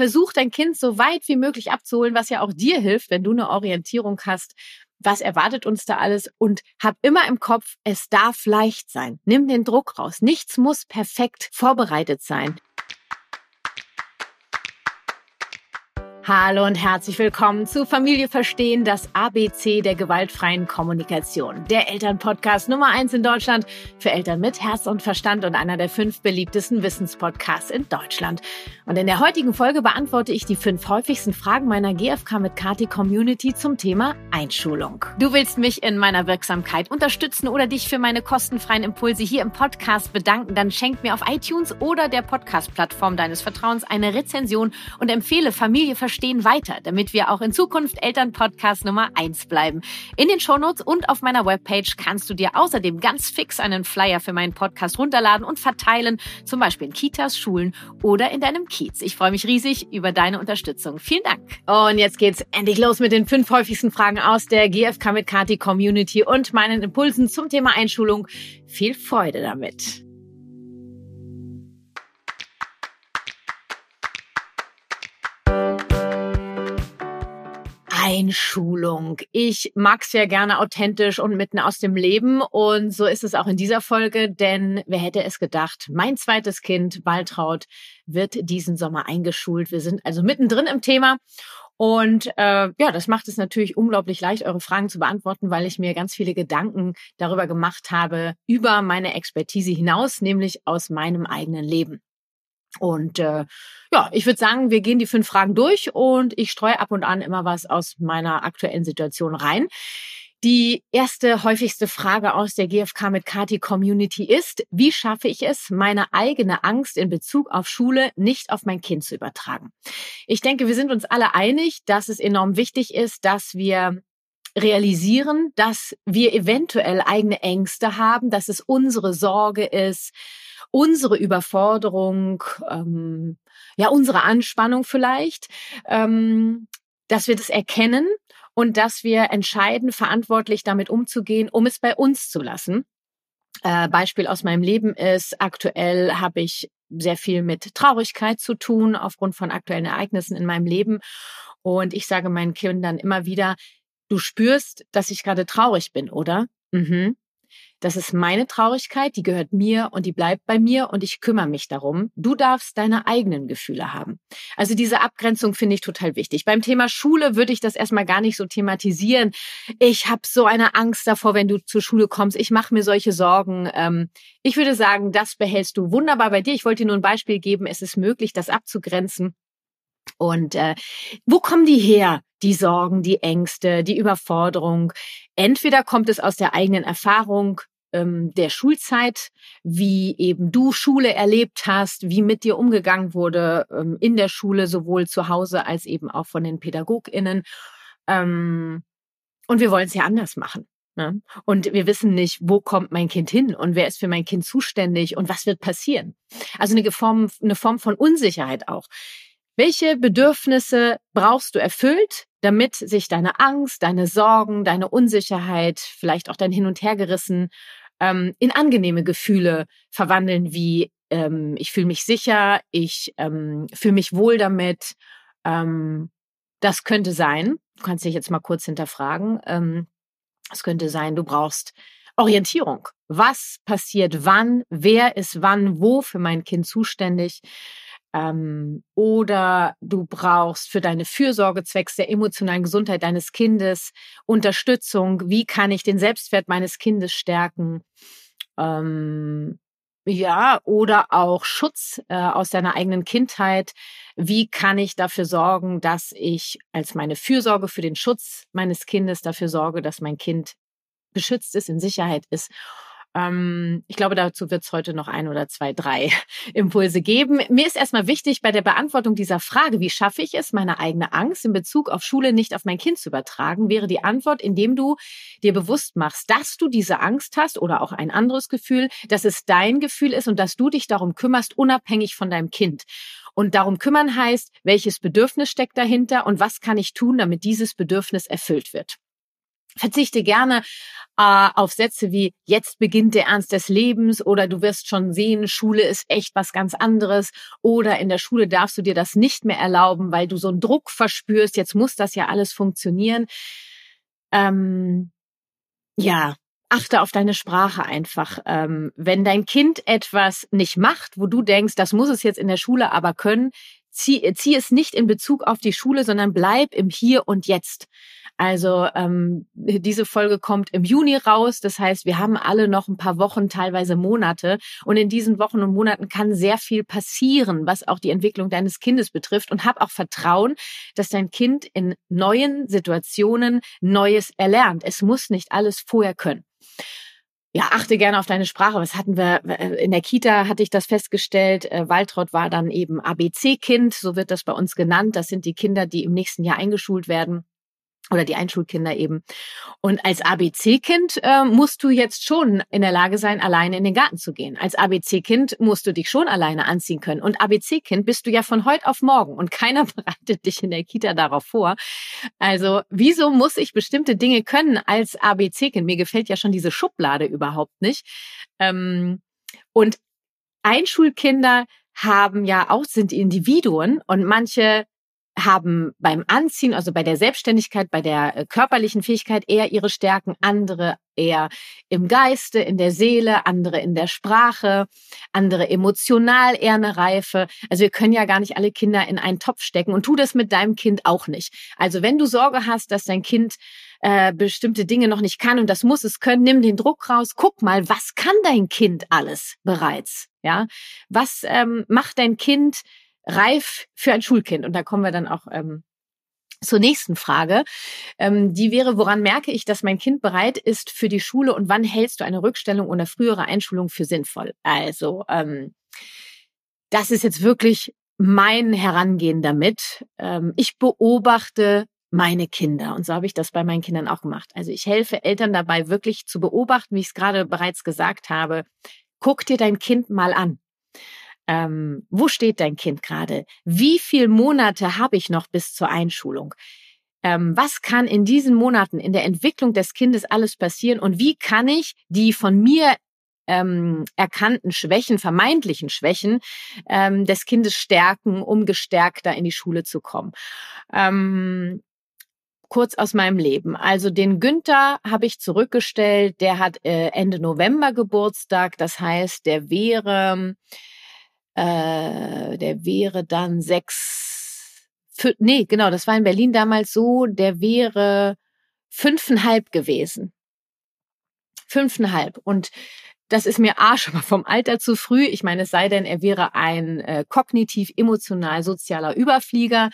versuch dein Kind so weit wie möglich abzuholen, was ja auch dir hilft, wenn du eine Orientierung hast. Was erwartet uns da alles? Und hab immer im Kopf, es darf leicht sein. Nimm den Druck raus. Nichts muss perfekt vorbereitet sein. Hallo und herzlich willkommen zu Familie Verstehen, das ABC der gewaltfreien Kommunikation. Der Elternpodcast Nummer eins in Deutschland für Eltern mit Herz und Verstand und einer der fünf beliebtesten Wissenspodcasts in Deutschland. Und in der heutigen Folge beantworte ich die fünf häufigsten Fragen meiner GFK mit Kati Community zum Thema Einschulung. Du willst mich in meiner Wirksamkeit unterstützen oder dich für meine kostenfreien Impulse hier im Podcast bedanken, dann schenk mir auf iTunes oder der Podcast-Plattform deines Vertrauens eine Rezension und empfehle Familie Verstehen Verstehen weiter, damit wir auch in Zukunft Elternpodcast Nummer eins bleiben. In den Shownotes und auf meiner Webpage kannst du dir außerdem ganz fix einen Flyer für meinen Podcast runterladen und verteilen, zum Beispiel in Kitas, Schulen oder in deinem Kiez. Ich freue mich riesig über deine Unterstützung. Vielen Dank. Und jetzt geht's endlich los mit den fünf häufigsten Fragen aus der GFK mit Kati Community und meinen Impulsen zum Thema Einschulung. Viel Freude damit. Einschulung. Ich mag's ja gerne authentisch und mitten aus dem Leben und so ist es auch in dieser Folge, denn wer hätte es gedacht, mein zweites Kind, Waltraud, wird diesen Sommer eingeschult. Wir sind also mittendrin im Thema und äh, ja, das macht es natürlich unglaublich leicht, eure Fragen zu beantworten, weil ich mir ganz viele Gedanken darüber gemacht habe, über meine Expertise hinaus, nämlich aus meinem eigenen Leben. Und äh, ja, ich würde sagen, wir gehen die fünf Fragen durch und ich streue ab und an immer was aus meiner aktuellen Situation rein. Die erste häufigste Frage aus der GfK mit Kati Community ist, wie schaffe ich es, meine eigene Angst in Bezug auf Schule nicht auf mein Kind zu übertragen? Ich denke, wir sind uns alle einig, dass es enorm wichtig ist, dass wir realisieren, dass wir eventuell eigene Ängste haben, dass es unsere Sorge ist, unsere Überforderung, ähm, ja, unsere Anspannung vielleicht, ähm, dass wir das erkennen und dass wir entscheiden, verantwortlich damit umzugehen, um es bei uns zu lassen. Äh, Beispiel aus meinem Leben ist, aktuell habe ich sehr viel mit Traurigkeit zu tun aufgrund von aktuellen Ereignissen in meinem Leben. Und ich sage meinen Kindern immer wieder, du spürst, dass ich gerade traurig bin, oder? Mhm. Das ist meine Traurigkeit, die gehört mir und die bleibt bei mir und ich kümmere mich darum. Du darfst deine eigenen Gefühle haben. Also diese Abgrenzung finde ich total wichtig. Beim Thema Schule würde ich das erstmal gar nicht so thematisieren. Ich habe so eine Angst davor, wenn du zur Schule kommst. Ich mache mir solche Sorgen. Ähm, ich würde sagen, das behältst du wunderbar bei dir. Ich wollte dir nur ein Beispiel geben. Es ist möglich, das abzugrenzen. Und äh, wo kommen die her? Die Sorgen, die Ängste, die Überforderung. Entweder kommt es aus der eigenen Erfahrung, ähm, der Schulzeit, wie eben du Schule erlebt hast, wie mit dir umgegangen wurde ähm, in der Schule, sowohl zu Hause als eben auch von den PädagogInnen. Ähm, und wir wollen es ja anders machen. Ne? Und wir wissen nicht, wo kommt mein Kind hin und wer ist für mein Kind zuständig und was wird passieren. Also eine Form, eine Form von Unsicherheit auch. Welche Bedürfnisse brauchst du erfüllt, damit sich deine Angst, deine Sorgen, deine Unsicherheit, vielleicht auch dein Hin und Hergerissen ähm, in angenehme Gefühle verwandeln, wie ähm, ich fühle mich sicher, ich ähm, fühle mich wohl damit. Ähm, das könnte sein, du kannst dich jetzt mal kurz hinterfragen, ähm, es könnte sein, du brauchst Orientierung. Was passiert wann? Wer ist wann wo für mein Kind zuständig? Ähm, oder du brauchst für deine Fürsorge zwecks der emotionalen Gesundheit deines Kindes Unterstützung. Wie kann ich den Selbstwert meines Kindes stärken? Ähm, ja, oder auch Schutz äh, aus deiner eigenen Kindheit. Wie kann ich dafür sorgen, dass ich als meine Fürsorge für den Schutz meines Kindes dafür sorge, dass mein Kind beschützt ist, in Sicherheit ist? Ähm, ich glaube, dazu wird es heute noch ein oder zwei, drei Impulse geben. Mir ist erstmal wichtig bei der Beantwortung dieser Frage, wie schaffe ich es, meine eigene Angst in Bezug auf Schule nicht auf mein Kind zu übertragen, wäre die Antwort, indem du dir bewusst machst, dass du diese Angst hast oder auch ein anderes Gefühl, dass es dein Gefühl ist und dass du dich darum kümmerst, unabhängig von deinem Kind. Und darum kümmern heißt, welches Bedürfnis steckt dahinter und was kann ich tun, damit dieses Bedürfnis erfüllt wird. Verzichte gerne äh, auf Sätze wie jetzt beginnt der Ernst des Lebens oder du wirst schon sehen, Schule ist echt was ganz anderes oder in der Schule darfst du dir das nicht mehr erlauben, weil du so einen Druck verspürst, jetzt muss das ja alles funktionieren. Ähm, ja, achte auf deine Sprache einfach. Ähm, wenn dein Kind etwas nicht macht, wo du denkst, das muss es jetzt in der Schule aber können, zieh, zieh es nicht in Bezug auf die Schule, sondern bleib im Hier und Jetzt. Also ähm, diese Folge kommt im Juni raus. Das heißt, wir haben alle noch ein paar Wochen, teilweise Monate. Und in diesen Wochen und Monaten kann sehr viel passieren, was auch die Entwicklung deines Kindes betrifft. Und hab auch Vertrauen, dass dein Kind in neuen Situationen Neues erlernt. Es muss nicht alles vorher können ja, achte gerne auf deine Sprache. Was hatten wir äh, in der Kita? Hatte ich das festgestellt. Äh, Waltraud war dann eben ABC-Kind, so wird das bei uns genannt. Das sind die Kinder, die im nächsten Jahr eingeschult werden oder die Einschulkinder eben. Und als ABC-Kind äh, musst du jetzt schon in der Lage sein, alleine in den Garten zu gehen. Als ABC-Kind musst du dich schon alleine anziehen können. Und ABC-Kind bist du ja von heute auf morgen und keiner bereitet dich in der Kita darauf vor. Also wieso muss ich bestimmte Dinge können als ABC-Kind? Mir gefällt ja schon diese Schublade überhaupt nicht. Ähm, und Einschulkinder haben ja auch, sind Individuen und manche haben beim Anziehen, also bei der Selbstständigkeit, bei der äh, körperlichen Fähigkeit eher ihre Stärken, andere eher im Geiste, in der Seele, andere in der Sprache, andere emotional eher eine Reife. Also wir können ja gar nicht alle Kinder in einen Topf stecken und tu das mit deinem Kind auch nicht. Also wenn du Sorge hast, dass dein Kind äh, bestimmte Dinge noch nicht kann und das muss es können, nimm den Druck raus, guck mal, was kann dein Kind alles bereits? Ja, was ähm, macht dein Kind reif für ein Schulkind? Und da kommen wir dann auch ähm, zur nächsten Frage. Ähm, die wäre, woran merke ich, dass mein Kind bereit ist für die Schule und wann hältst du eine Rückstellung oder frühere Einschulung für sinnvoll? Also, ähm, das ist jetzt wirklich mein Herangehen damit. Ähm, ich beobachte meine Kinder. Und so habe ich das bei meinen Kindern auch gemacht. Also ich helfe Eltern dabei, wirklich zu beobachten, wie ich es gerade bereits gesagt habe. Guck dir dein Kind mal an ähm, wo steht dein Kind gerade? Wie viele Monate habe ich noch bis zur Einschulung? Ähm, was kann in diesen Monaten in der Entwicklung des Kindes alles passieren und wie kann ich die von mir ähm, erkannten Schwächen, vermeintlichen Schwächen ähm, des Kindes stärken, um gestärkter in die Schule zu kommen? Ähm, kurz aus meinem Leben. Also den Günther habe ich zurückgestellt. Der hat äh, Ende November Geburtstag. Das heißt, der wäre äh, der wäre dann sechs, für, nee, genau, das war in Berlin damals so, der wäre fünfeinhalb gewesen. Fünfeinhalb. Und das ist mir A schon mal vom Alter zu früh. Ich meine, es sei denn, er wäre ein äh, kognitiv, emotional, sozialer Überflieger.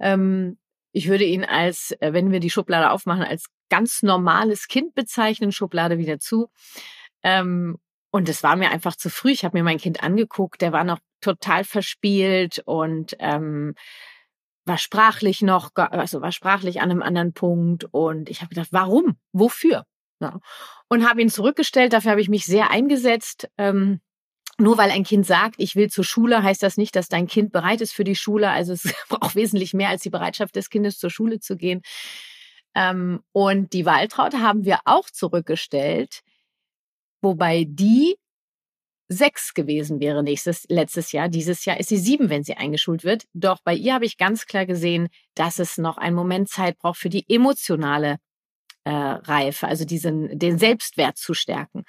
Ähm, ich würde ihn als, äh, wenn wir die Schublade aufmachen, als ganz normales Kind bezeichnen, Schublade wieder zu. Ähm, und es war mir einfach zu früh. Ich habe mir mein Kind angeguckt, der war noch total verspielt und ähm, war sprachlich noch, also war sprachlich an einem anderen Punkt. Und ich habe gedacht, warum? Wofür? Ja. Und habe ihn zurückgestellt. Dafür habe ich mich sehr eingesetzt. Ähm, nur weil ein Kind sagt, ich will zur Schule, heißt das nicht, dass dein Kind bereit ist für die Schule. Also es braucht wesentlich mehr als die Bereitschaft des Kindes, zur Schule zu gehen. Ähm, und die Waltraud haben wir auch zurückgestellt, wobei die sechs gewesen wäre nächstes, letztes Jahr. Dieses Jahr ist sie sieben, wenn sie eingeschult wird. Doch bei ihr habe ich ganz klar gesehen, dass es noch einen Moment Zeit braucht für die emotionale äh, Reife, also diesen, den Selbstwert zu stärken,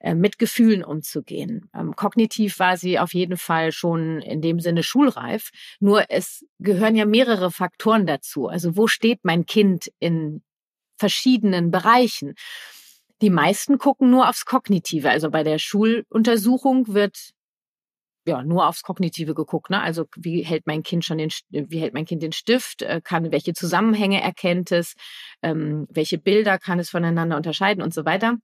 äh, mit Gefühlen umzugehen. Ähm, kognitiv war sie auf jeden Fall schon in dem Sinne schulreif. Nur es gehören ja mehrere Faktoren dazu. Also wo steht mein Kind in verschiedenen Bereichen? Die meisten gucken nur aufs Kognitive. Also bei der Schuluntersuchung wird ja nur aufs Kognitive geguckt. Ne? Also wie hält mein Kind schon den, wie hält mein Kind den Stift? Äh, kann welche Zusammenhänge erkennt es? Ähm, welche Bilder kann es voneinander unterscheiden und so weiter?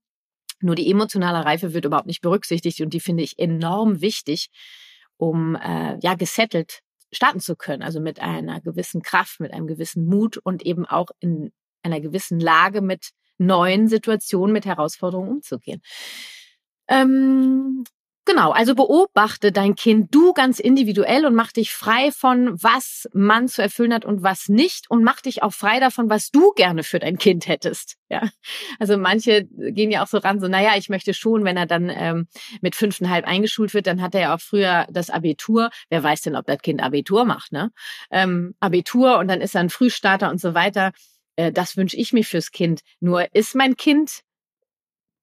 Nur die emotionale Reife wird überhaupt nicht berücksichtigt und die finde ich enorm wichtig, um äh, ja gesettelt starten zu können. Also mit einer gewissen Kraft, mit einem gewissen Mut und eben auch in einer gewissen Lage mit neuen Situationen, mit Herausforderungen umzugehen. Ähm, Genau, also beobachte dein Kind du ganz individuell und mach dich frei von, was man zu erfüllen hat und was nicht und mach dich auch frei davon, was du gerne für dein Kind hättest. Ja, also manche gehen ja auch so ran, so naja, ich möchte schon, wenn er dann ähm, mit fünfeinhalb eingeschult wird, dann hat er ja auch früher das Abitur. Wer weiß denn, ob das Kind Abitur macht, ne? Ähm, Abitur und dann ist er ein Frühstarter und so weiter. Äh, das wünsche ich mir fürs Kind. Nur ist mein Kind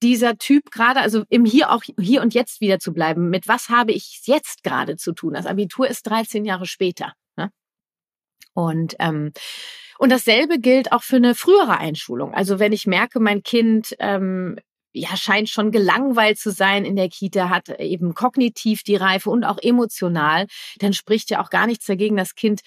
dieser Typ gerade, also im Hier auch hier und jetzt wieder zu bleiben. Mit was habe ich jetzt gerade zu tun? Das Abitur ist 13 Jahre später. Ne? Und ähm, und dasselbe gilt auch für eine frühere Einschulung. Also wenn ich merke, mein Kind ähm, ja, scheint schon gelangweilt zu sein in der Kita, hat eben kognitiv die Reife und auch emotional, dann spricht ja auch gar nichts dagegen, das Kind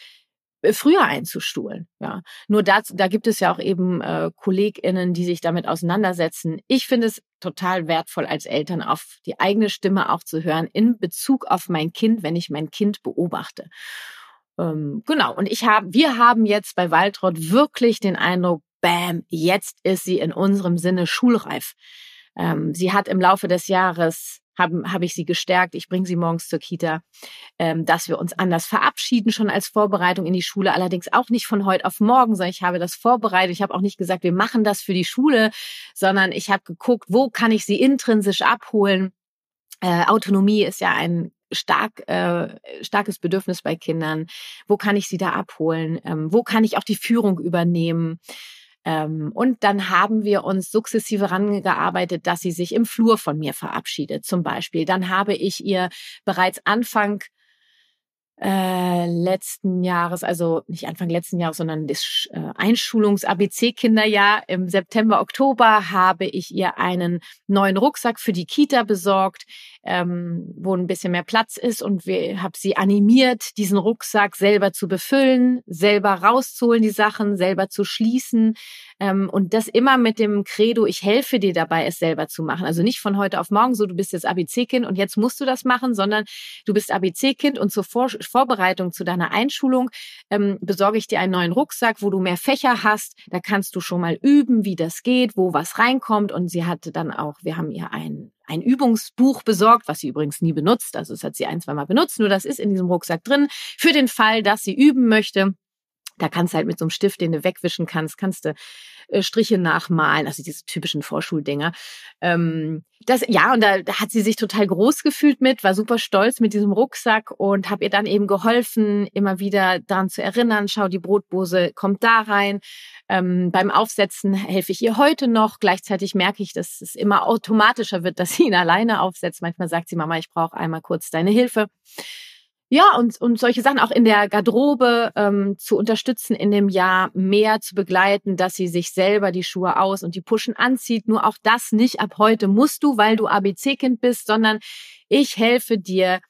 früher einzustuhlen. Ja, nur da, da gibt es ja auch eben äh, KollegInnen, die sich damit auseinandersetzen. Ich finde es total wertvoll als Eltern auf die eigene Stimme auch zu hören in Bezug auf mein Kind, wenn ich mein Kind beobachte. Ähm, genau. Und ich habe, wir haben jetzt bei Waltraud wirklich den Eindruck, bam, jetzt ist sie in unserem Sinne schulreif. Ähm, sie hat im Laufe des Jahres habe hab ich sie gestärkt. Ich bringe sie morgens zur Kita, ähm, dass wir uns anders verabschieden, schon als Vorbereitung in die Schule. Allerdings auch nicht von heute auf morgen, sondern ich habe das vorbereitet. Ich habe auch nicht gesagt, wir machen das für die Schule, sondern ich habe geguckt, wo kann ich sie intrinsisch abholen. Äh, Autonomie ist ja ein stark, äh, starkes Bedürfnis bei Kindern. Wo kann ich sie da abholen? Ähm, wo kann ich auch die Führung übernehmen? Ähm, und dann haben wir uns sukzessive rangearbeitet, dass sie sich im Flur von mir verabschiedet, zum Beispiel. Dann habe ich ihr bereits Anfang äh, letzten Jahres, also nicht Anfang letzten Jahres, sondern das äh, Einschulungs-ABC-Kinderjahr im September, Oktober habe ich ihr einen neuen Rucksack für die Kita besorgt, ähm, wo ein bisschen mehr Platz ist und wir habe sie animiert, diesen Rucksack selber zu befüllen, selber rauszuholen, die Sachen selber zu schließen ähm, und das immer mit dem Credo, ich helfe dir dabei, es selber zu machen. Also nicht von heute auf morgen, so du bist jetzt ABC-Kind und jetzt musst du das machen, sondern du bist ABC-Kind und zur Vor Vorbereitung zu deiner Einschulung ähm, besorge ich dir einen neuen Rucksack, wo du mehr Fächer hast. Da kannst du schon mal üben, wie das geht, wo was reinkommt. Und sie hatte dann auch, wir haben ihr ein, ein Übungsbuch besorgt, was sie übrigens nie benutzt. Also es hat sie ein, zweimal benutzt, nur das ist in diesem Rucksack drin, für den Fall, dass sie üben möchte. Da kannst du halt mit so einem Stift, den du wegwischen kannst, kannst du äh, Striche nachmalen, also diese typischen Vorschuldinger. Ähm, das, ja, und da, da hat sie sich total groß gefühlt mit, war super stolz mit diesem Rucksack und habe ihr dann eben geholfen, immer wieder daran zu erinnern, schau, die Brotbose kommt da rein. Ähm, beim Aufsetzen helfe ich ihr heute noch. Gleichzeitig merke ich, dass es immer automatischer wird, dass sie ihn alleine aufsetzt. Manchmal sagt sie, Mama, ich brauche einmal kurz deine Hilfe. Ja, und, und solche Sachen auch in der Garderobe ähm, zu unterstützen, in dem Jahr mehr zu begleiten, dass sie sich selber die Schuhe aus und die Puschen anzieht. Nur auch das nicht ab heute musst du, weil du ABC-Kind bist, sondern ich helfe dir,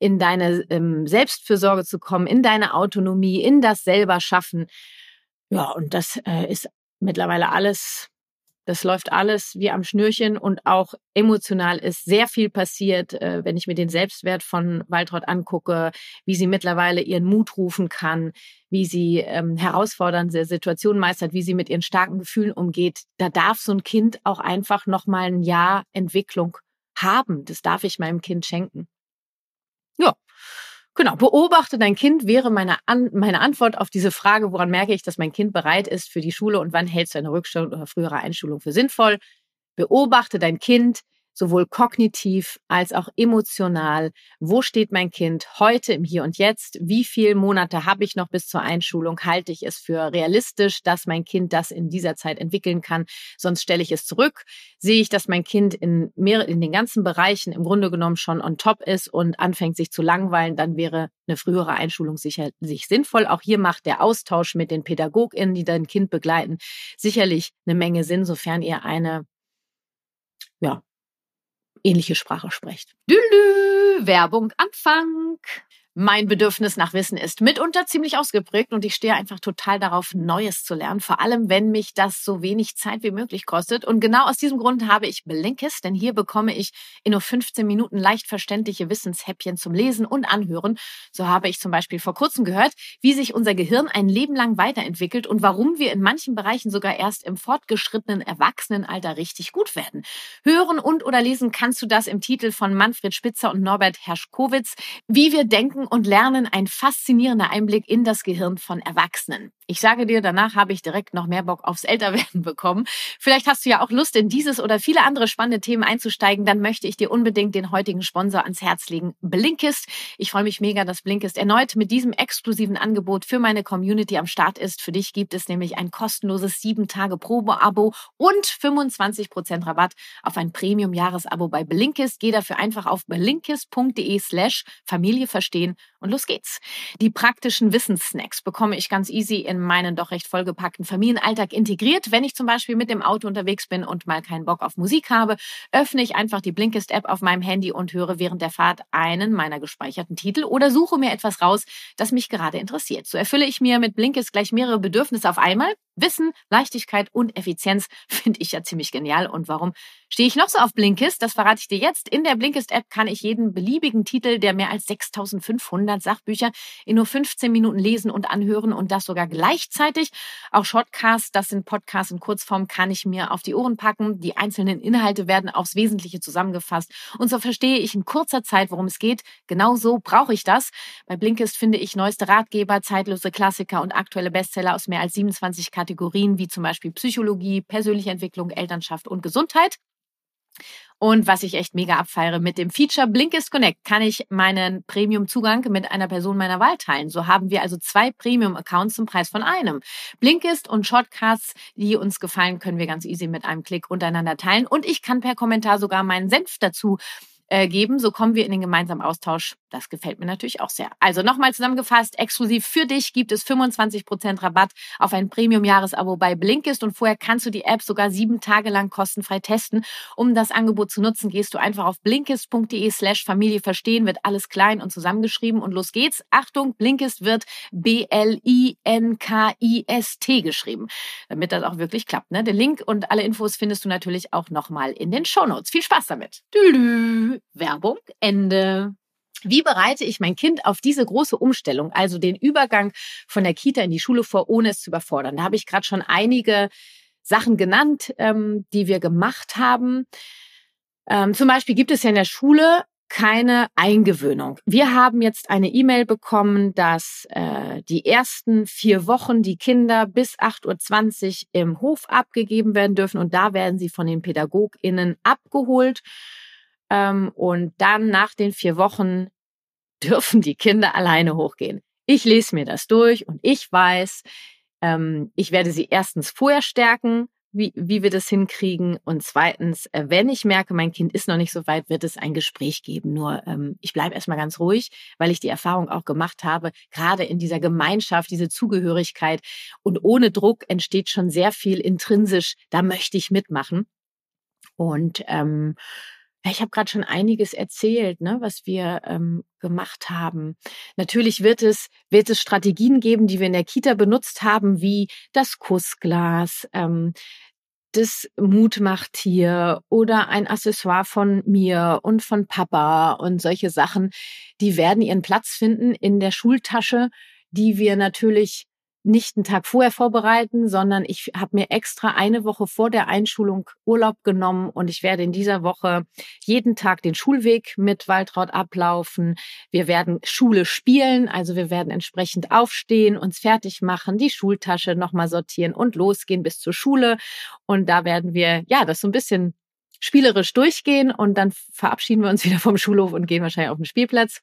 in deine ähm, Selbstfürsorge zu kommen, in deine Autonomie, in das selber schaffen. Ja, und das äh, ist mittlerweile alles das läuft alles wie am Schnürchen und auch emotional ist sehr viel passiert, äh, wenn ich mir den Selbstwert von Waltraud angucke, wie sie mittlerweile ihren Mut rufen kann, wie sie ähm, herausfordernde Situationen meistert, wie sie mit ihren starken Gefühlen umgeht. Da darf so ein Kind auch einfach noch mal ein Jahr Entwicklung haben. Das darf ich meinem Kind schenken. Ja. Genau, beobachte dein Kind wäre meine, An meine Antwort auf diese Frage, woran merke ich, dass mein Kind bereit ist für die Schule und wann hältst du eine Rückstellung oder frühere Einschulung für sinnvoll. Beobachte dein Kind, sowohl kognitiv als auch emotional. Wo steht mein Kind heute im Hier und Jetzt? Wie viele Monate habe ich noch bis zur Einschulung? Halte ich es für realistisch, dass mein Kind das in dieser Zeit entwickeln kann? Sonst stelle ich es zurück. Sehe ich, dass mein Kind in, mehr, in den ganzen Bereichen im Grunde genommen schon on top ist und anfängt sich zu langweilen, dann wäre eine frühere Einschulung sicherlich sinnvoll. Auch hier macht der Austausch mit den PädagogInnen, die dein Kind begleiten, sicherlich eine Menge Sinn, sofern ihr eine ja, ähnliche Sprache sprecht. Dülü, Werbung Anfang. Mein Bedürfnis nach Wissen ist mitunter ziemlich ausgeprägt und ich stehe einfach total darauf, Neues zu lernen, vor allem wenn mich das so wenig Zeit wie möglich kostet. Und genau aus diesem Grund habe ich Blinkist, denn hier bekomme ich in nur 15 Minuten leicht verständliche Wissenshäppchen zum Lesen und Anhören. So habe ich zum Beispiel vor kurzem gehört, wie sich unser Gehirn ein Leben lang weiterentwickelt und warum wir in manchen Bereichen sogar erst im fortgeschrittenen Erwachsenenalter richtig gut werden. Hören und oder lesen kannst du das im Titel von Manfred Spitzer und Norbert Herschkowitz, wie wir denken und Lernen ein faszinierender Einblick in das Gehirn von Erwachsenen. Ich sage dir, danach habe ich direkt noch mehr Bock aufs Älterwerden bekommen. Vielleicht hast du ja auch Lust, in dieses oder viele andere spannende Themen einzusteigen. Dann möchte ich dir unbedingt den heutigen Sponsor ans Herz legen, Blinkist. Ich freue mich mega, dass Blinkist erneut mit diesem exklusiven Angebot für meine Community am Start ist. Für dich gibt es nämlich ein kostenloses 7-Tage-Probe-Abo und 25% Rabatt auf ein Premium-Jahresabo bei Blinkist. Geh dafür einfach auf blinkist.de slash Familie verstehen und los geht's. Die praktischen Wissenssnacks bekomme ich ganz easy in meinen doch recht vollgepackten Familienalltag integriert. Wenn ich zum Beispiel mit dem Auto unterwegs bin und mal keinen Bock auf Musik habe, öffne ich einfach die Blinkist-App auf meinem Handy und höre während der Fahrt einen meiner gespeicherten Titel oder suche mir etwas raus, das mich gerade interessiert. So erfülle ich mir mit Blinkist gleich mehrere Bedürfnisse auf einmal. Wissen, Leichtigkeit und Effizienz finde ich ja ziemlich genial. Und warum stehe ich noch so auf Blinkist? Das verrate ich dir jetzt. In der Blinkist-App kann ich jeden beliebigen Titel der mehr als 6500 Sachbücher in nur 15 Minuten lesen und anhören und das sogar gleichzeitig. Auch Shortcasts, das sind Podcasts in Kurzform, kann ich mir auf die Ohren packen. Die einzelnen Inhalte werden aufs Wesentliche zusammengefasst. Und so verstehe ich in kurzer Zeit, worum es geht. Genau so brauche ich das. Bei Blinkist finde ich neueste Ratgeber, zeitlose Klassiker und aktuelle Bestseller aus mehr als 27 Kategorien, wie zum Beispiel Psychologie, persönliche Entwicklung, Elternschaft und Gesundheit. Und was ich echt mega abfeiere, mit dem Feature Blinkist Connect kann ich meinen Premium-Zugang mit einer Person meiner Wahl teilen. So haben wir also zwei Premium-Accounts zum Preis von einem. Blinkist und Shortcasts, die uns gefallen, können wir ganz easy mit einem Klick untereinander teilen. Und ich kann per Kommentar sogar meinen Senf dazu äh, geben. So kommen wir in den gemeinsamen Austausch das gefällt mir natürlich auch sehr. Also nochmal zusammengefasst, exklusiv für dich gibt es 25% Rabatt auf ein Premium-Jahresabo bei Blinkist und vorher kannst du die App sogar sieben Tage lang kostenfrei testen. Um das Angebot zu nutzen, gehst du einfach auf blinkist.de slash Familie verstehen, wird alles klein und zusammengeschrieben und los geht's. Achtung, Blinkist wird B-L-I-N-K-I-S-T geschrieben, damit das auch wirklich klappt. Ne? Den Link und alle Infos findest du natürlich auch nochmal in den Shownotes. Viel Spaß damit. Tülü. Werbung, Ende. Wie bereite ich mein Kind auf diese große Umstellung, also den Übergang von der Kita in die Schule vor, ohne es zu überfordern? Da habe ich gerade schon einige Sachen genannt, ähm, die wir gemacht haben. Ähm, zum Beispiel gibt es ja in der Schule keine Eingewöhnung. Wir haben jetzt eine E-Mail bekommen, dass äh, die ersten vier Wochen die Kinder bis 8.20 Uhr im Hof abgegeben werden dürfen und da werden sie von den PädagogInnen abgeholt. Ähm, und dann nach den vier Wochen dürfen die Kinder alleine hochgehen. Ich lese mir das durch und ich weiß, ähm, ich werde sie erstens vorher stärken, wie, wie wir das hinkriegen. Und zweitens, äh, wenn ich merke, mein Kind ist noch nicht so weit, wird es ein Gespräch geben. Nur ähm, ich bleibe erstmal ganz ruhig, weil ich die Erfahrung auch gemacht habe, gerade in dieser Gemeinschaft, diese Zugehörigkeit und ohne Druck entsteht schon sehr viel intrinsisch, da möchte ich mitmachen. Und ähm, ich habe gerade schon einiges erzählt, ne, was wir ähm, gemacht haben. Natürlich wird es, wird es Strategien geben, die wir in der Kita benutzt haben, wie das Kussglas, ähm, das Mutmachtier oder ein Accessoire von mir und von Papa und solche Sachen, die werden ihren Platz finden in der Schultasche, die wir natürlich nicht einen Tag vorher vorbereiten, sondern ich habe mir extra eine Woche vor der Einschulung Urlaub genommen und ich werde in dieser Woche jeden Tag den Schulweg mit Waltraud ablaufen. Wir werden Schule spielen, also wir werden entsprechend aufstehen, uns fertig machen, die Schultasche nochmal sortieren und losgehen bis zur Schule. Und da werden wir, ja, das so ein bisschen spielerisch durchgehen und dann verabschieden wir uns wieder vom Schulhof und gehen wahrscheinlich auf den Spielplatz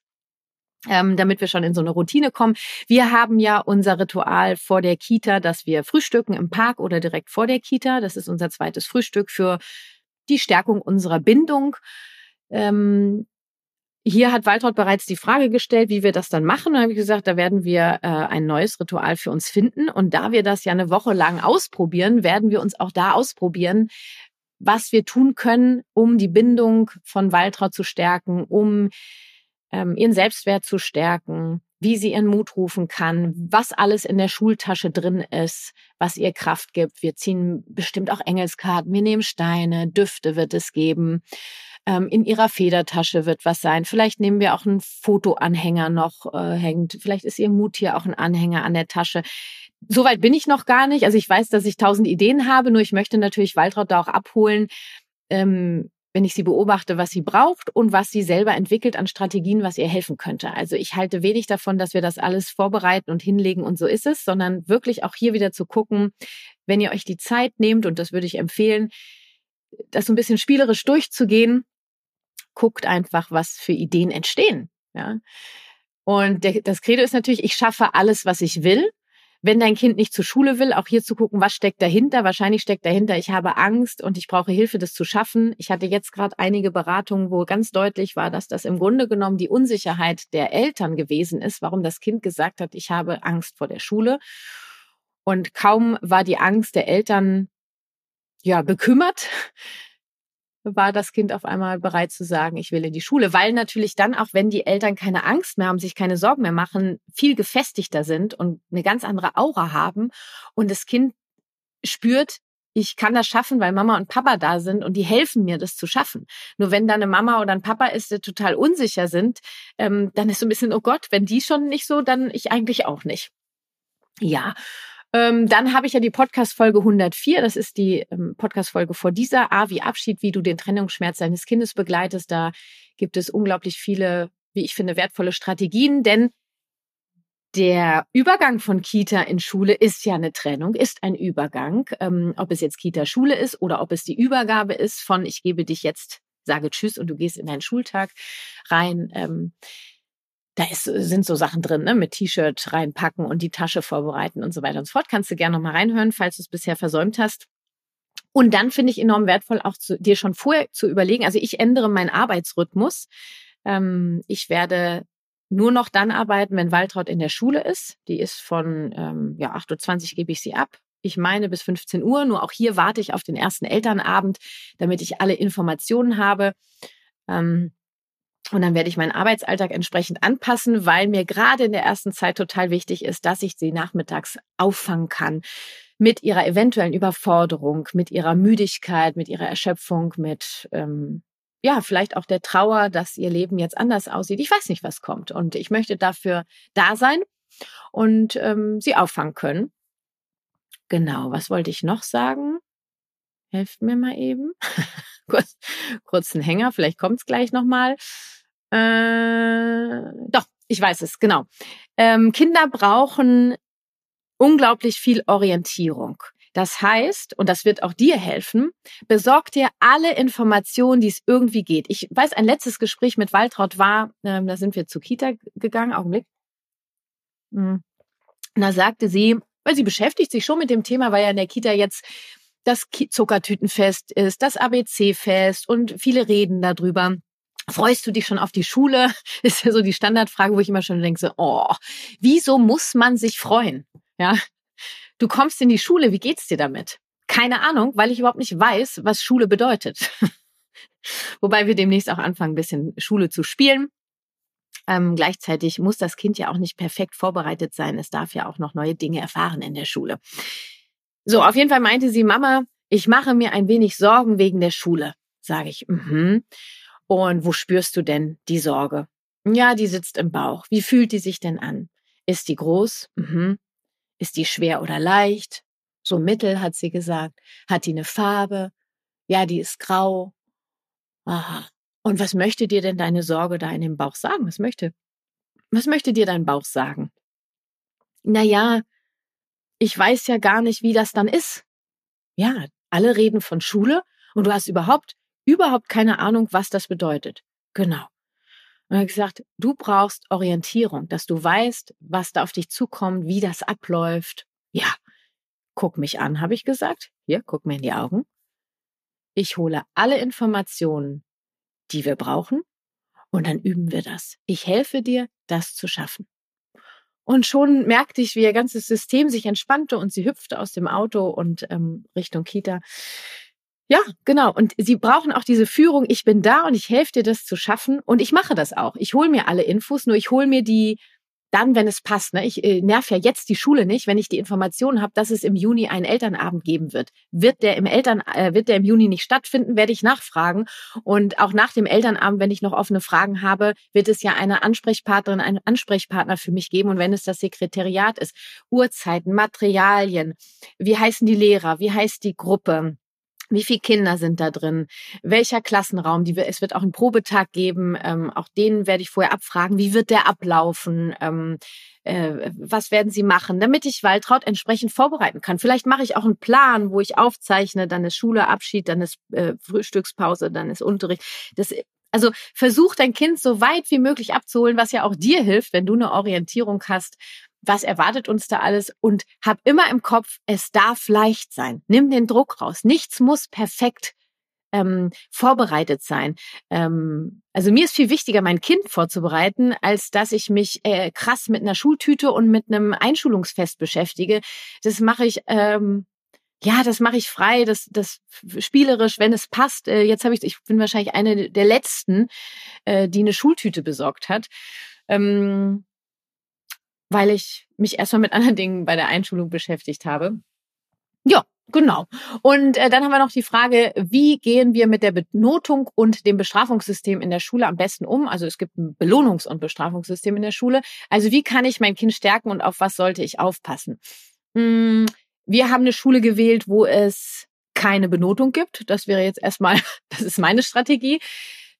ähm, damit wir schon in so eine Routine kommen. Wir haben ja unser Ritual vor der Kita, dass wir frühstücken im Park oder direkt vor der Kita. Das ist unser zweites Frühstück für die Stärkung unserer Bindung. Ähm, hier hat Waltraud bereits die Frage gestellt, wie wir das dann machen. Da habe ich gesagt, da werden wir äh, ein neues Ritual für uns finden. Und da wir das ja eine Woche lang ausprobieren, werden wir uns auch da ausprobieren, was wir tun können, um die Bindung von Waltraud zu stärken, um ähm, ihren Selbstwert zu stärken, wie sie ihren Mut rufen kann, was alles in der Schultasche drin ist, was ihr Kraft gibt. Wir ziehen bestimmt auch Engelskarten, wir nehmen Steine, Düfte wird es geben. Ähm, in ihrer Federtasche wird was sein. Vielleicht nehmen wir auch einen Fotoanhänger noch äh, hängt. Vielleicht ist ihr Mut hier auch ein Anhänger an der Tasche. Soweit bin ich noch gar nicht. Also ich weiß, dass ich tausend Ideen habe, nur ich möchte natürlich Waltraud da auch abholen. Ähm, wenn ich sie beobachte, was sie braucht und was sie selber entwickelt an Strategien, was ihr helfen könnte. Also ich halte wenig davon, dass wir das alles vorbereiten und hinlegen und so ist es, sondern wirklich auch hier wieder zu gucken, wenn ihr euch die Zeit nehmt, und das würde ich empfehlen, das so ein bisschen spielerisch durchzugehen, guckt einfach, was für Ideen entstehen. Ja. Und der, das Credo ist natürlich, ich schaffe alles, was ich will wenn dein Kind nicht zur Schule will, auch hier zu gucken, was steckt dahinter. Wahrscheinlich steckt dahinter, ich habe Angst und ich brauche Hilfe, das zu schaffen. Ich hatte jetzt gerade einige Beratungen, wo ganz deutlich war, dass das im Grunde genommen die Unsicherheit der Eltern gewesen ist, warum das Kind gesagt hat, ich habe Angst vor der Schule. Und kaum war die Angst der Eltern ja bekümmert, war das Kind auf einmal bereit zu sagen, ich will in die Schule, weil natürlich dann, auch wenn die Eltern keine Angst mehr haben, sich keine Sorgen mehr machen, viel gefestigter sind und eine ganz andere Aura haben und das Kind spürt, ich kann das schaffen, weil Mama und Papa da sind und die helfen mir, das zu schaffen. Nur wenn da eine Mama oder ein Papa ist, die total unsicher sind, ähm, dann ist so ein bisschen, oh Gott, wenn die schon nicht so, dann ich eigentlich auch nicht. Ja, ähm, dann habe ich ja die Podcast-Folge 104. Das ist die ähm, Podcast-Folge vor dieser. A wie Abschied, wie du den Trennungsschmerz deines Kindes begleitest. Da gibt es unglaublich viele, wie ich finde, wertvolle Strategien, denn der Übergang von Kita in Schule ist ja eine Trennung, ist ein Übergang. Ähm, ob es jetzt Kita-Schule ist oder ob es die Übergabe ist von ich gebe dich jetzt, sage Tschüss und du gehst in deinen Schultag rein. Ähm, da ist, sind so Sachen drin, ne? mit T-Shirt reinpacken und die Tasche vorbereiten und so weiter und so fort. Kannst du gerne nochmal reinhören, falls du es bisher versäumt hast. Und dann finde ich enorm wertvoll, auch zu, dir schon vorher zu überlegen. Also ich ändere meinen Arbeitsrhythmus. Ähm, ich werde nur noch dann arbeiten, wenn Waltraud in der Schule ist. Die ist von ähm, ja, 8.20 Uhr gebe ich sie ab. Ich meine bis 15 Uhr. Nur auch hier warte ich auf den ersten Elternabend, damit ich alle Informationen habe. Ähm, und dann werde ich meinen Arbeitsalltag entsprechend anpassen, weil mir gerade in der ersten Zeit total wichtig ist, dass ich sie nachmittags auffangen kann mit ihrer eventuellen Überforderung, mit ihrer Müdigkeit, mit ihrer Erschöpfung, mit ähm, ja vielleicht auch der Trauer, dass ihr Leben jetzt anders aussieht. Ich weiß nicht, was kommt und ich möchte dafür da sein und ähm, sie auffangen können. Genau, was wollte ich noch sagen? Helft mir mal eben. kurz, kurz einen Hänger, vielleicht kommt es gleich nochmal. Äh, doch, ich weiß es, genau. Ähm, Kinder brauchen unglaublich viel Orientierung. Das heißt, und das wird auch dir helfen, besorg dir alle Informationen, die es irgendwie geht. Ich weiß, ein letztes Gespräch mit Waltraud war, ähm, da sind wir zu Kita gegangen, Augenblick. Mhm. Da sagte sie, weil sie beschäftigt sich schon mit dem Thema, weil ja in der Kita jetzt das Zuckertütenfest ist, das ABC-Fest und viele reden darüber. Freust du dich schon auf die Schule? Ist ja so die Standardfrage, wo ich immer schon denke, so, oh, wieso muss man sich freuen? Ja, du kommst in die Schule, wie geht's dir damit? Keine Ahnung, weil ich überhaupt nicht weiß, was Schule bedeutet. Wobei wir demnächst auch anfangen, ein bisschen Schule zu spielen. Ähm, gleichzeitig muss das Kind ja auch nicht perfekt vorbereitet sein. Es darf ja auch noch neue Dinge erfahren in der Schule. So, auf jeden Fall meinte sie, Mama, ich mache mir ein wenig Sorgen wegen der Schule. Sage ich, mhm. Und wo spürst du denn die Sorge? Ja, die sitzt im Bauch. Wie fühlt die sich denn an? Ist die groß? Mhm. Ist die schwer oder leicht? So mittel, hat sie gesagt. Hat die eine Farbe? Ja, die ist grau. Aha. Und was möchte dir denn deine Sorge da in dem Bauch sagen? Was möchte, was möchte dir dein Bauch sagen? Na ja, ich weiß ja gar nicht, wie das dann ist. Ja, alle reden von Schule und du hast überhaupt überhaupt keine Ahnung, was das bedeutet. Genau. Und er hat gesagt, du brauchst Orientierung, dass du weißt, was da auf dich zukommt, wie das abläuft. Ja, guck mich an, habe ich gesagt. Hier, guck mir in die Augen. Ich hole alle Informationen, die wir brauchen, und dann üben wir das. Ich helfe dir, das zu schaffen. Und schon merkte ich, wie ihr ganzes System sich entspannte und sie hüpfte aus dem Auto und ähm, Richtung Kita. Ja, genau. Und sie brauchen auch diese Führung. Ich bin da und ich helfe dir, das zu schaffen. Und ich mache das auch. Ich hole mir alle Infos, nur ich hole mir die dann, wenn es passt. Ne? Ich äh, nerv ja jetzt die Schule nicht, wenn ich die Informationen habe, dass es im Juni einen Elternabend geben wird. Wird der im Eltern, äh, wird der im Juni nicht stattfinden, werde ich nachfragen. Und auch nach dem Elternabend, wenn ich noch offene Fragen habe, wird es ja eine Ansprechpartnerin, einen Ansprechpartner für mich geben. Und wenn es das Sekretariat ist, Uhrzeiten, Materialien, wie heißen die Lehrer, wie heißt die Gruppe? Wie viele Kinder sind da drin? Welcher Klassenraum? Die, es wird auch einen Probetag geben. Ähm, auch den werde ich vorher abfragen. Wie wird der ablaufen? Ähm, äh, was werden sie machen? Damit ich Waltraud entsprechend vorbereiten kann. Vielleicht mache ich auch einen Plan, wo ich aufzeichne. Dann ist Schule, Abschied, dann ist äh, Frühstückspause, dann ist Unterricht. Das, also versuch dein Kind so weit wie möglich abzuholen, was ja auch dir hilft, wenn du eine Orientierung hast was erwartet uns da alles und hab immer im Kopf, es darf leicht sein. Nimm den Druck raus. Nichts muss perfekt ähm, vorbereitet sein. Ähm, also mir ist viel wichtiger, mein Kind vorzubereiten, als dass ich mich äh, krass mit einer Schultüte und mit einem Einschulungsfest beschäftige. Das mache ich. Ähm, ja, das mache ich frei, das, das spielerisch, wenn es passt. Äh, jetzt habe ich, ich bin wahrscheinlich eine der letzten, äh, die eine Schultüte besorgt hat. Ähm, weil ich mich erstmal mit anderen Dingen bei der Einschulung beschäftigt habe. Ja, genau. Und äh, dann haben wir noch die Frage, wie gehen wir mit der Benotung und dem Bestrafungssystem in der Schule am besten um? Also es gibt ein Belohnungs- und Bestrafungssystem in der Schule. Also wie kann ich mein Kind stärken und auf was sollte ich aufpassen? Hm, wir haben eine Schule gewählt, wo es keine Benotung gibt. Das wäre jetzt erstmal, das ist meine Strategie.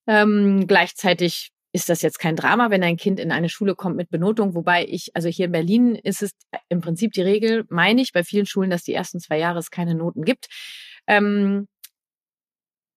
Ähm, gleichzeitig ist das jetzt kein Drama, wenn ein Kind in eine Schule kommt mit Benotung. Wobei ich, also hier in Berlin ist es im Prinzip die Regel, meine ich, bei vielen Schulen, dass die ersten zwei Jahre es keine Noten gibt. Ähm,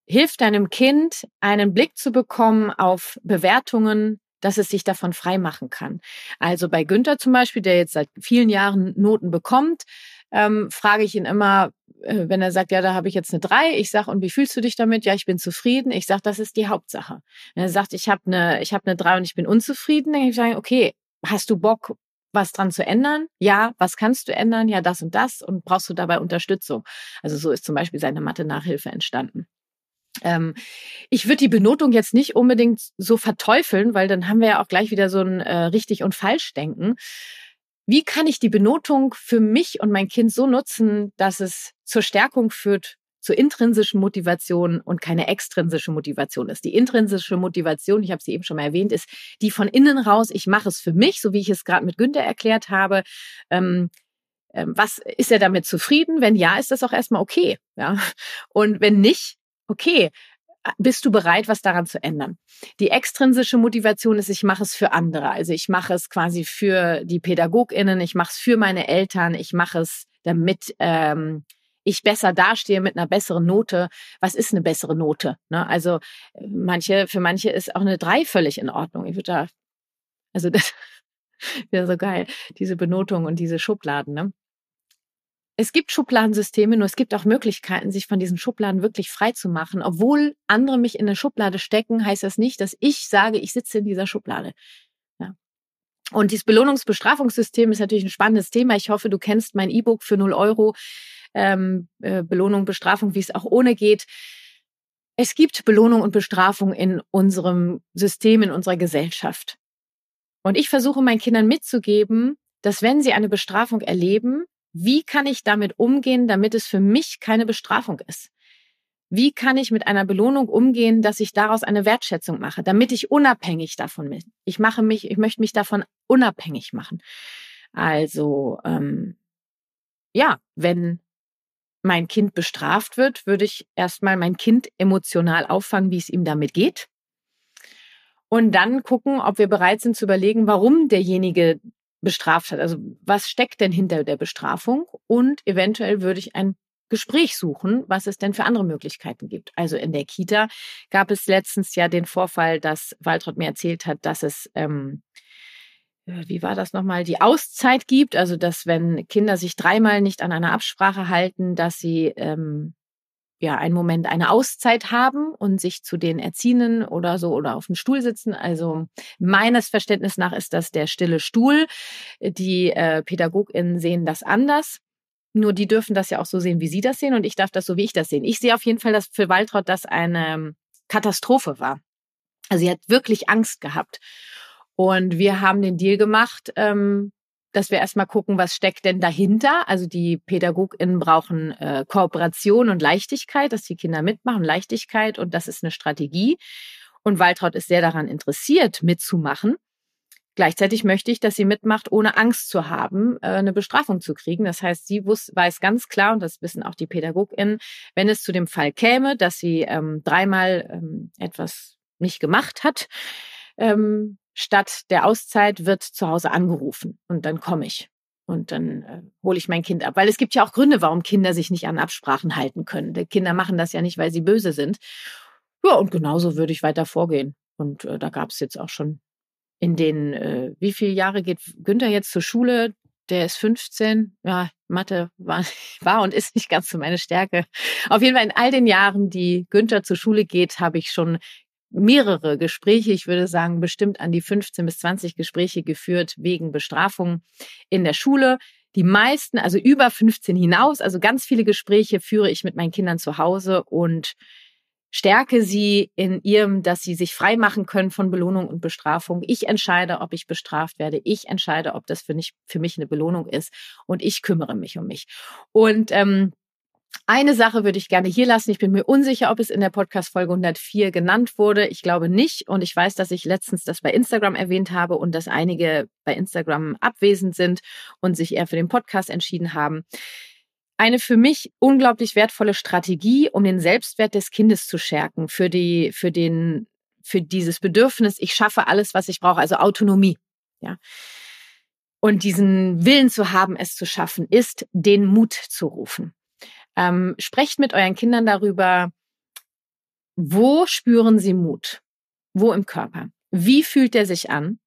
hilft deinem Kind, einen Blick zu bekommen auf Bewertungen, dass es sich davon frei machen kann. Also bei Günther zum Beispiel, der jetzt seit vielen Jahren Noten bekommt, ähm, frage ich ihn immer, äh, wenn er sagt, ja, da habe ich jetzt eine drei, ich sage, und wie fühlst du dich damit? Ja, ich bin zufrieden. Ich sage, das ist die Hauptsache. Wenn er sagt, ich habe eine, ich habe eine drei und ich bin unzufrieden, dann kann ich sagen, okay, hast du Bock, was dran zu ändern? Ja, was kannst du ändern? Ja, das und das. Und brauchst du dabei Unterstützung? Also so ist zum Beispiel seine Mathe-Nachhilfe entstanden. Ähm, ich würde die Benotung jetzt nicht unbedingt so verteufeln, weil dann haben wir ja auch gleich wieder so ein äh, richtig und falsch denken. Wie kann ich die Benotung für mich und mein Kind so nutzen, dass es zur Stärkung führt, zur intrinsischen Motivation und keine extrinsische Motivation ist. Die intrinsische Motivation, ich habe sie eben schon mal erwähnt, ist die von innen raus, ich mache es für mich, so wie ich es gerade mit Günther erklärt habe. Ähm, ähm, was ist er damit zufrieden? Wenn ja, ist das auch erstmal okay. Ja? Und wenn nicht, okay, bist du bereit, was daran zu ändern? Die extrinsische Motivation ist, ich mache es für andere. Also ich mache es quasi für die PädagogInnen, ich mache es für meine Eltern, ich mache es, damit ähm, ich besser dastehe mit einer besseren Note. Was ist eine bessere Note? Ne? Also manche, für manche ist auch eine drei völlig in Ordnung. Ich würde da, also das wäre so geil, diese Benotung und diese Schubladen. Ne? Es gibt Schubladensysteme, nur es gibt auch Möglichkeiten, sich von diesen Schubladen wirklich frei zu machen. Obwohl andere mich in eine Schublade stecken, heißt das nicht, dass ich sage, ich sitze in dieser Schublade. Ja. Und dieses Belohnungsbestrafungssystem ist natürlich ein spannendes Thema. Ich hoffe, du kennst mein E-Book für 0 Euro. Ähm, äh, Belohnung, Bestrafung, wie es auch ohne geht. Es gibt Belohnung und Bestrafung in unserem System, in unserer Gesellschaft. Und ich versuche meinen Kindern mitzugeben, dass wenn sie eine Bestrafung erleben, wie kann ich damit umgehen, damit es für mich keine Bestrafung ist? Wie kann ich mit einer Belohnung umgehen, dass ich daraus eine Wertschätzung mache, damit ich unabhängig davon bin? Ich mache mich, ich möchte mich davon unabhängig machen. Also ähm, ja, wenn mein Kind bestraft wird, würde ich erstmal mein Kind emotional auffangen, wie es ihm damit geht. Und dann gucken, ob wir bereit sind zu überlegen, warum derjenige bestraft hat. Also was steckt denn hinter der Bestrafung? Und eventuell würde ich ein Gespräch suchen, was es denn für andere Möglichkeiten gibt. Also in der Kita gab es letztens ja den Vorfall, dass Waltraud mir erzählt hat, dass es, ähm, äh, wie war das nochmal, die Auszeit gibt. Also dass wenn Kinder sich dreimal nicht an einer Absprache halten, dass sie ähm, ja, einen Moment eine Auszeit haben und sich zu den Erziehenden oder so oder auf dem Stuhl sitzen. Also meines Verständnisses nach ist das der stille Stuhl. Die äh, PädagogInnen sehen das anders. Nur die dürfen das ja auch so sehen, wie sie das sehen und ich darf das so, wie ich das sehen. Ich sehe auf jeden Fall, dass für Waltraud das eine Katastrophe war. Also sie hat wirklich Angst gehabt. Und wir haben den Deal gemacht, ähm, dass wir erstmal gucken, was steckt denn dahinter. Also die PädagogInnen brauchen äh, Kooperation und Leichtigkeit, dass die Kinder mitmachen, Leichtigkeit und das ist eine Strategie. Und Waltraud ist sehr daran interessiert, mitzumachen. Gleichzeitig möchte ich, dass sie mitmacht, ohne Angst zu haben, äh, eine Bestrafung zu kriegen. Das heißt, sie weiß ganz klar, und das wissen auch die PädagogInnen, wenn es zu dem Fall käme, dass sie ähm, dreimal ähm, etwas nicht gemacht hat, ähm, statt der Auszeit wird zu Hause angerufen und dann komme ich und dann äh, hole ich mein Kind ab. Weil es gibt ja auch Gründe, warum Kinder sich nicht an Absprachen halten können. Die Kinder machen das ja nicht, weil sie böse sind. Ja, und genauso würde ich weiter vorgehen. Und äh, da gab es jetzt auch schon in den, äh, wie viele Jahre geht Günther jetzt zur Schule? Der ist 15. Ja, Mathe war, war und ist nicht ganz so meine Stärke. Auf jeden Fall in all den Jahren, die Günther zur Schule geht, habe ich schon mehrere Gespräche, ich würde sagen bestimmt an die 15 bis 20 Gespräche geführt wegen Bestrafung in der Schule. Die meisten, also über 15 hinaus, also ganz viele Gespräche führe ich mit meinen Kindern zu Hause und stärke sie in ihrem, dass sie sich frei machen können von Belohnung und Bestrafung. Ich entscheide, ob ich bestraft werde. Ich entscheide, ob das für mich, für mich eine Belohnung ist. Und ich kümmere mich um mich. Und ähm, eine Sache würde ich gerne hier lassen. Ich bin mir unsicher, ob es in der Podcast-Folge 104 genannt wurde. Ich glaube nicht. Und ich weiß, dass ich letztens das bei Instagram erwähnt habe und dass einige bei Instagram abwesend sind und sich eher für den Podcast entschieden haben eine für mich unglaublich wertvolle Strategie, um den Selbstwert des Kindes zu stärken, für die, für den, für dieses Bedürfnis, ich schaffe alles, was ich brauche, also Autonomie, ja. Und diesen Willen zu haben, es zu schaffen, ist, den Mut zu rufen. Ähm, sprecht mit euren Kindern darüber, wo spüren sie Mut? Wo im Körper? Wie fühlt er sich an?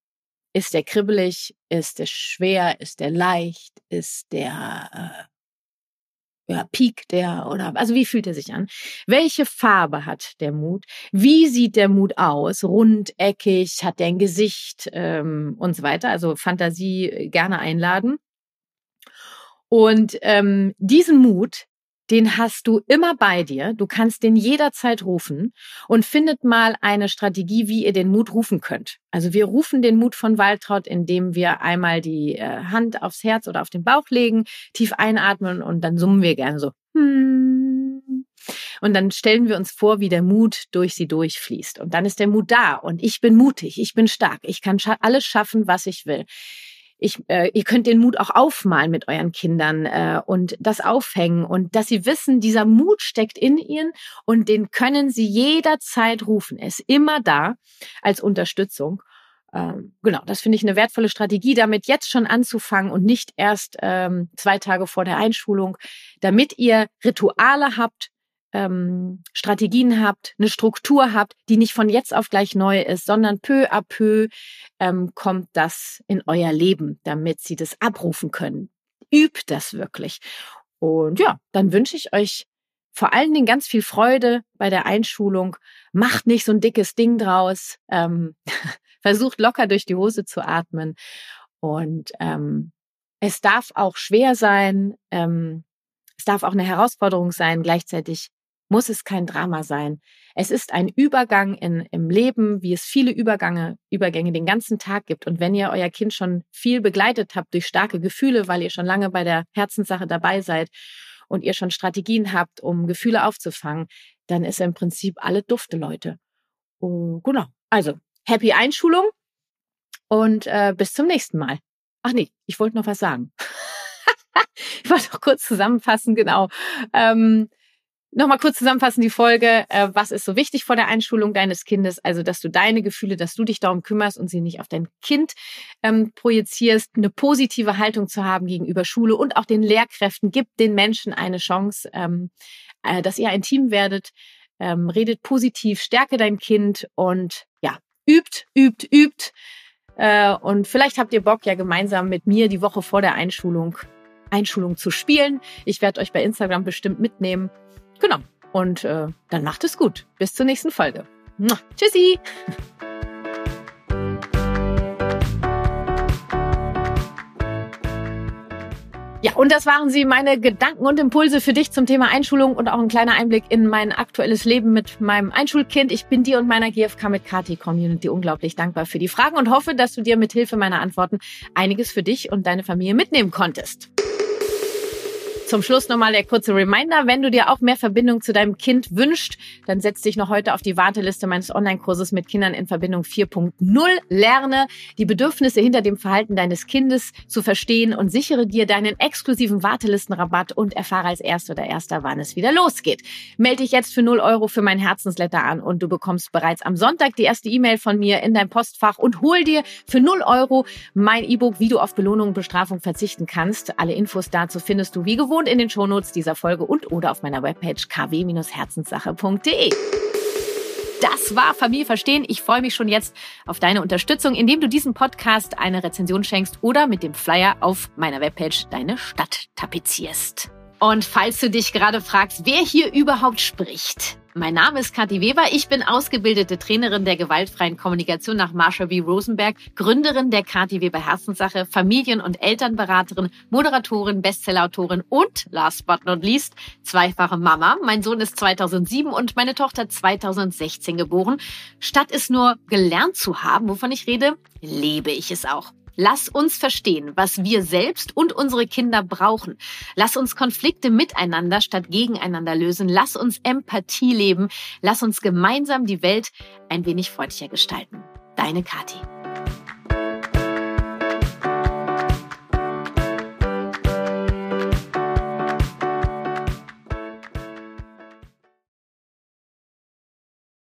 Ist der kribbelig? Ist der schwer? Ist der leicht? Ist der äh, ja, piekt der oder also wie fühlt er sich an? Welche Farbe hat der Mut? Wie sieht der Mut aus? Rund, eckig, hat der ein Gesicht ähm, und so weiter? Also Fantasie äh, gerne einladen. Und ähm, diesen Mut, den hast du immer bei dir. Du kannst den jederzeit rufen und findet mal eine Strategie, wie ihr den Mut rufen könnt. Also wir rufen den Mut von Waltraud, indem wir einmal die äh, Hand aufs Herz oder auf den Bauch legen, tief einatmen und dann summen wir gerne so. Und dann stellen wir uns vor, wie der Mut durch sie durchfließt. Und dann ist der Mut da und ich bin mutig, ich bin stark, ich kann alles schaffen, was ich will ich, äh, ihr könnt den Mut auch aufmalen mit euren Kindern äh, und das aufhängen und dass sie wissen, dieser Mut steckt in ihnen und den können sie jederzeit rufen. Er ist immer da als Unterstützung. Ähm, genau, das finde ich eine wertvolle Strategie, damit jetzt schon anzufangen und nicht erst ähm, zwei Tage vor der Einschulung, damit ihr Rituale habt, ähm, Strategien habt, eine Struktur habt, die nicht von jetzt auf gleich neu ist, sondern peu à peu ähm, kommt das in euer Leben, damit sie das abrufen können. Übt das wirklich. Und ja, dann wünsche ich euch vor allen Dingen ganz viel Freude bei der Einschulung. Macht nicht so ein dickes Ding draus. Ähm, versucht locker durch die Hose zu atmen. Und ähm, es darf auch schwer sein. Ähm, es darf auch eine Herausforderung sein. Gleichzeitig muss es kein Drama sein. Es ist ein Übergang in, im Leben, wie es viele Übergänge, Übergänge den ganzen Tag gibt. Und wenn ihr euer Kind schon viel begleitet habt durch starke Gefühle, weil ihr schon lange bei der Herzenssache dabei seid und ihr schon Strategien habt, um Gefühle aufzufangen, dann ist er im Prinzip alle dufte Leute. Oh, genau. Also, happy Einschulung und äh, bis zum nächsten Mal. Ach nee, ich wollte noch was sagen. ich wollte noch kurz zusammenfassen, genau. Ähm, Nochmal kurz zusammenfassen die Folge. Äh, was ist so wichtig vor der Einschulung deines Kindes? Also, dass du deine Gefühle, dass du dich darum kümmerst und sie nicht auf dein Kind ähm, projizierst, eine positive Haltung zu haben gegenüber Schule und auch den Lehrkräften. Gibt den Menschen eine Chance, ähm, äh, dass ihr ein Team werdet. Ähm, redet positiv, stärke dein Kind und ja, übt, übt, übt. Äh, und vielleicht habt ihr Bock, ja gemeinsam mit mir die Woche vor der Einschulung Einschulung zu spielen. Ich werde euch bei Instagram bestimmt mitnehmen. Genau. Und äh, dann macht es gut. Bis zur nächsten Folge. Tschüssi! Ja, und das waren sie, meine Gedanken und Impulse für dich zum Thema Einschulung und auch ein kleiner Einblick in mein aktuelles Leben mit meinem Einschulkind. Ich bin dir und meiner GFK mit Kati Community unglaublich dankbar für die Fragen und hoffe, dass du dir mit Hilfe meiner Antworten einiges für dich und deine Familie mitnehmen konntest. Zum Schluss nochmal der kurze Reminder, wenn du dir auch mehr Verbindung zu deinem Kind wünscht, dann setz dich noch heute auf die Warteliste meines Online-Kurses mit Kindern in Verbindung 4.0. Lerne die Bedürfnisse hinter dem Verhalten deines Kindes zu verstehen und sichere dir deinen exklusiven Wartelistenrabatt und erfahre als Erster oder Erster, wann es wieder losgeht. Melde dich jetzt für 0 Euro für mein Herzensletter an und du bekommst bereits am Sonntag die erste E-Mail von mir in dein Postfach und hol dir für 0 Euro mein E-Book, wie du auf Belohnung und Bestrafung verzichten kannst. Alle Infos dazu findest du wie gewohnt und in den Shownotes dieser Folge und oder auf meiner Webpage kw-herzenssache.de. Das war Familie verstehen. Ich freue mich schon jetzt auf deine Unterstützung, indem du diesem Podcast eine Rezension schenkst oder mit dem Flyer auf meiner Webpage deine Stadt tapezierst. Und falls du dich gerade fragst, wer hier überhaupt spricht, mein Name ist Kathi Weber. Ich bin ausgebildete Trainerin der gewaltfreien Kommunikation nach Marsha B. Rosenberg, Gründerin der Kathi Weber Herzenssache, Familien- und Elternberaterin, Moderatorin, Bestsellerautorin und last but not least zweifache Mama. Mein Sohn ist 2007 und meine Tochter 2016 geboren. Statt es nur gelernt zu haben, wovon ich rede, lebe ich es auch. Lass uns verstehen, was wir selbst und unsere Kinder brauchen. Lass uns Konflikte miteinander statt gegeneinander lösen. Lass uns Empathie leben. Lass uns gemeinsam die Welt ein wenig freundlicher gestalten. Deine Kathi.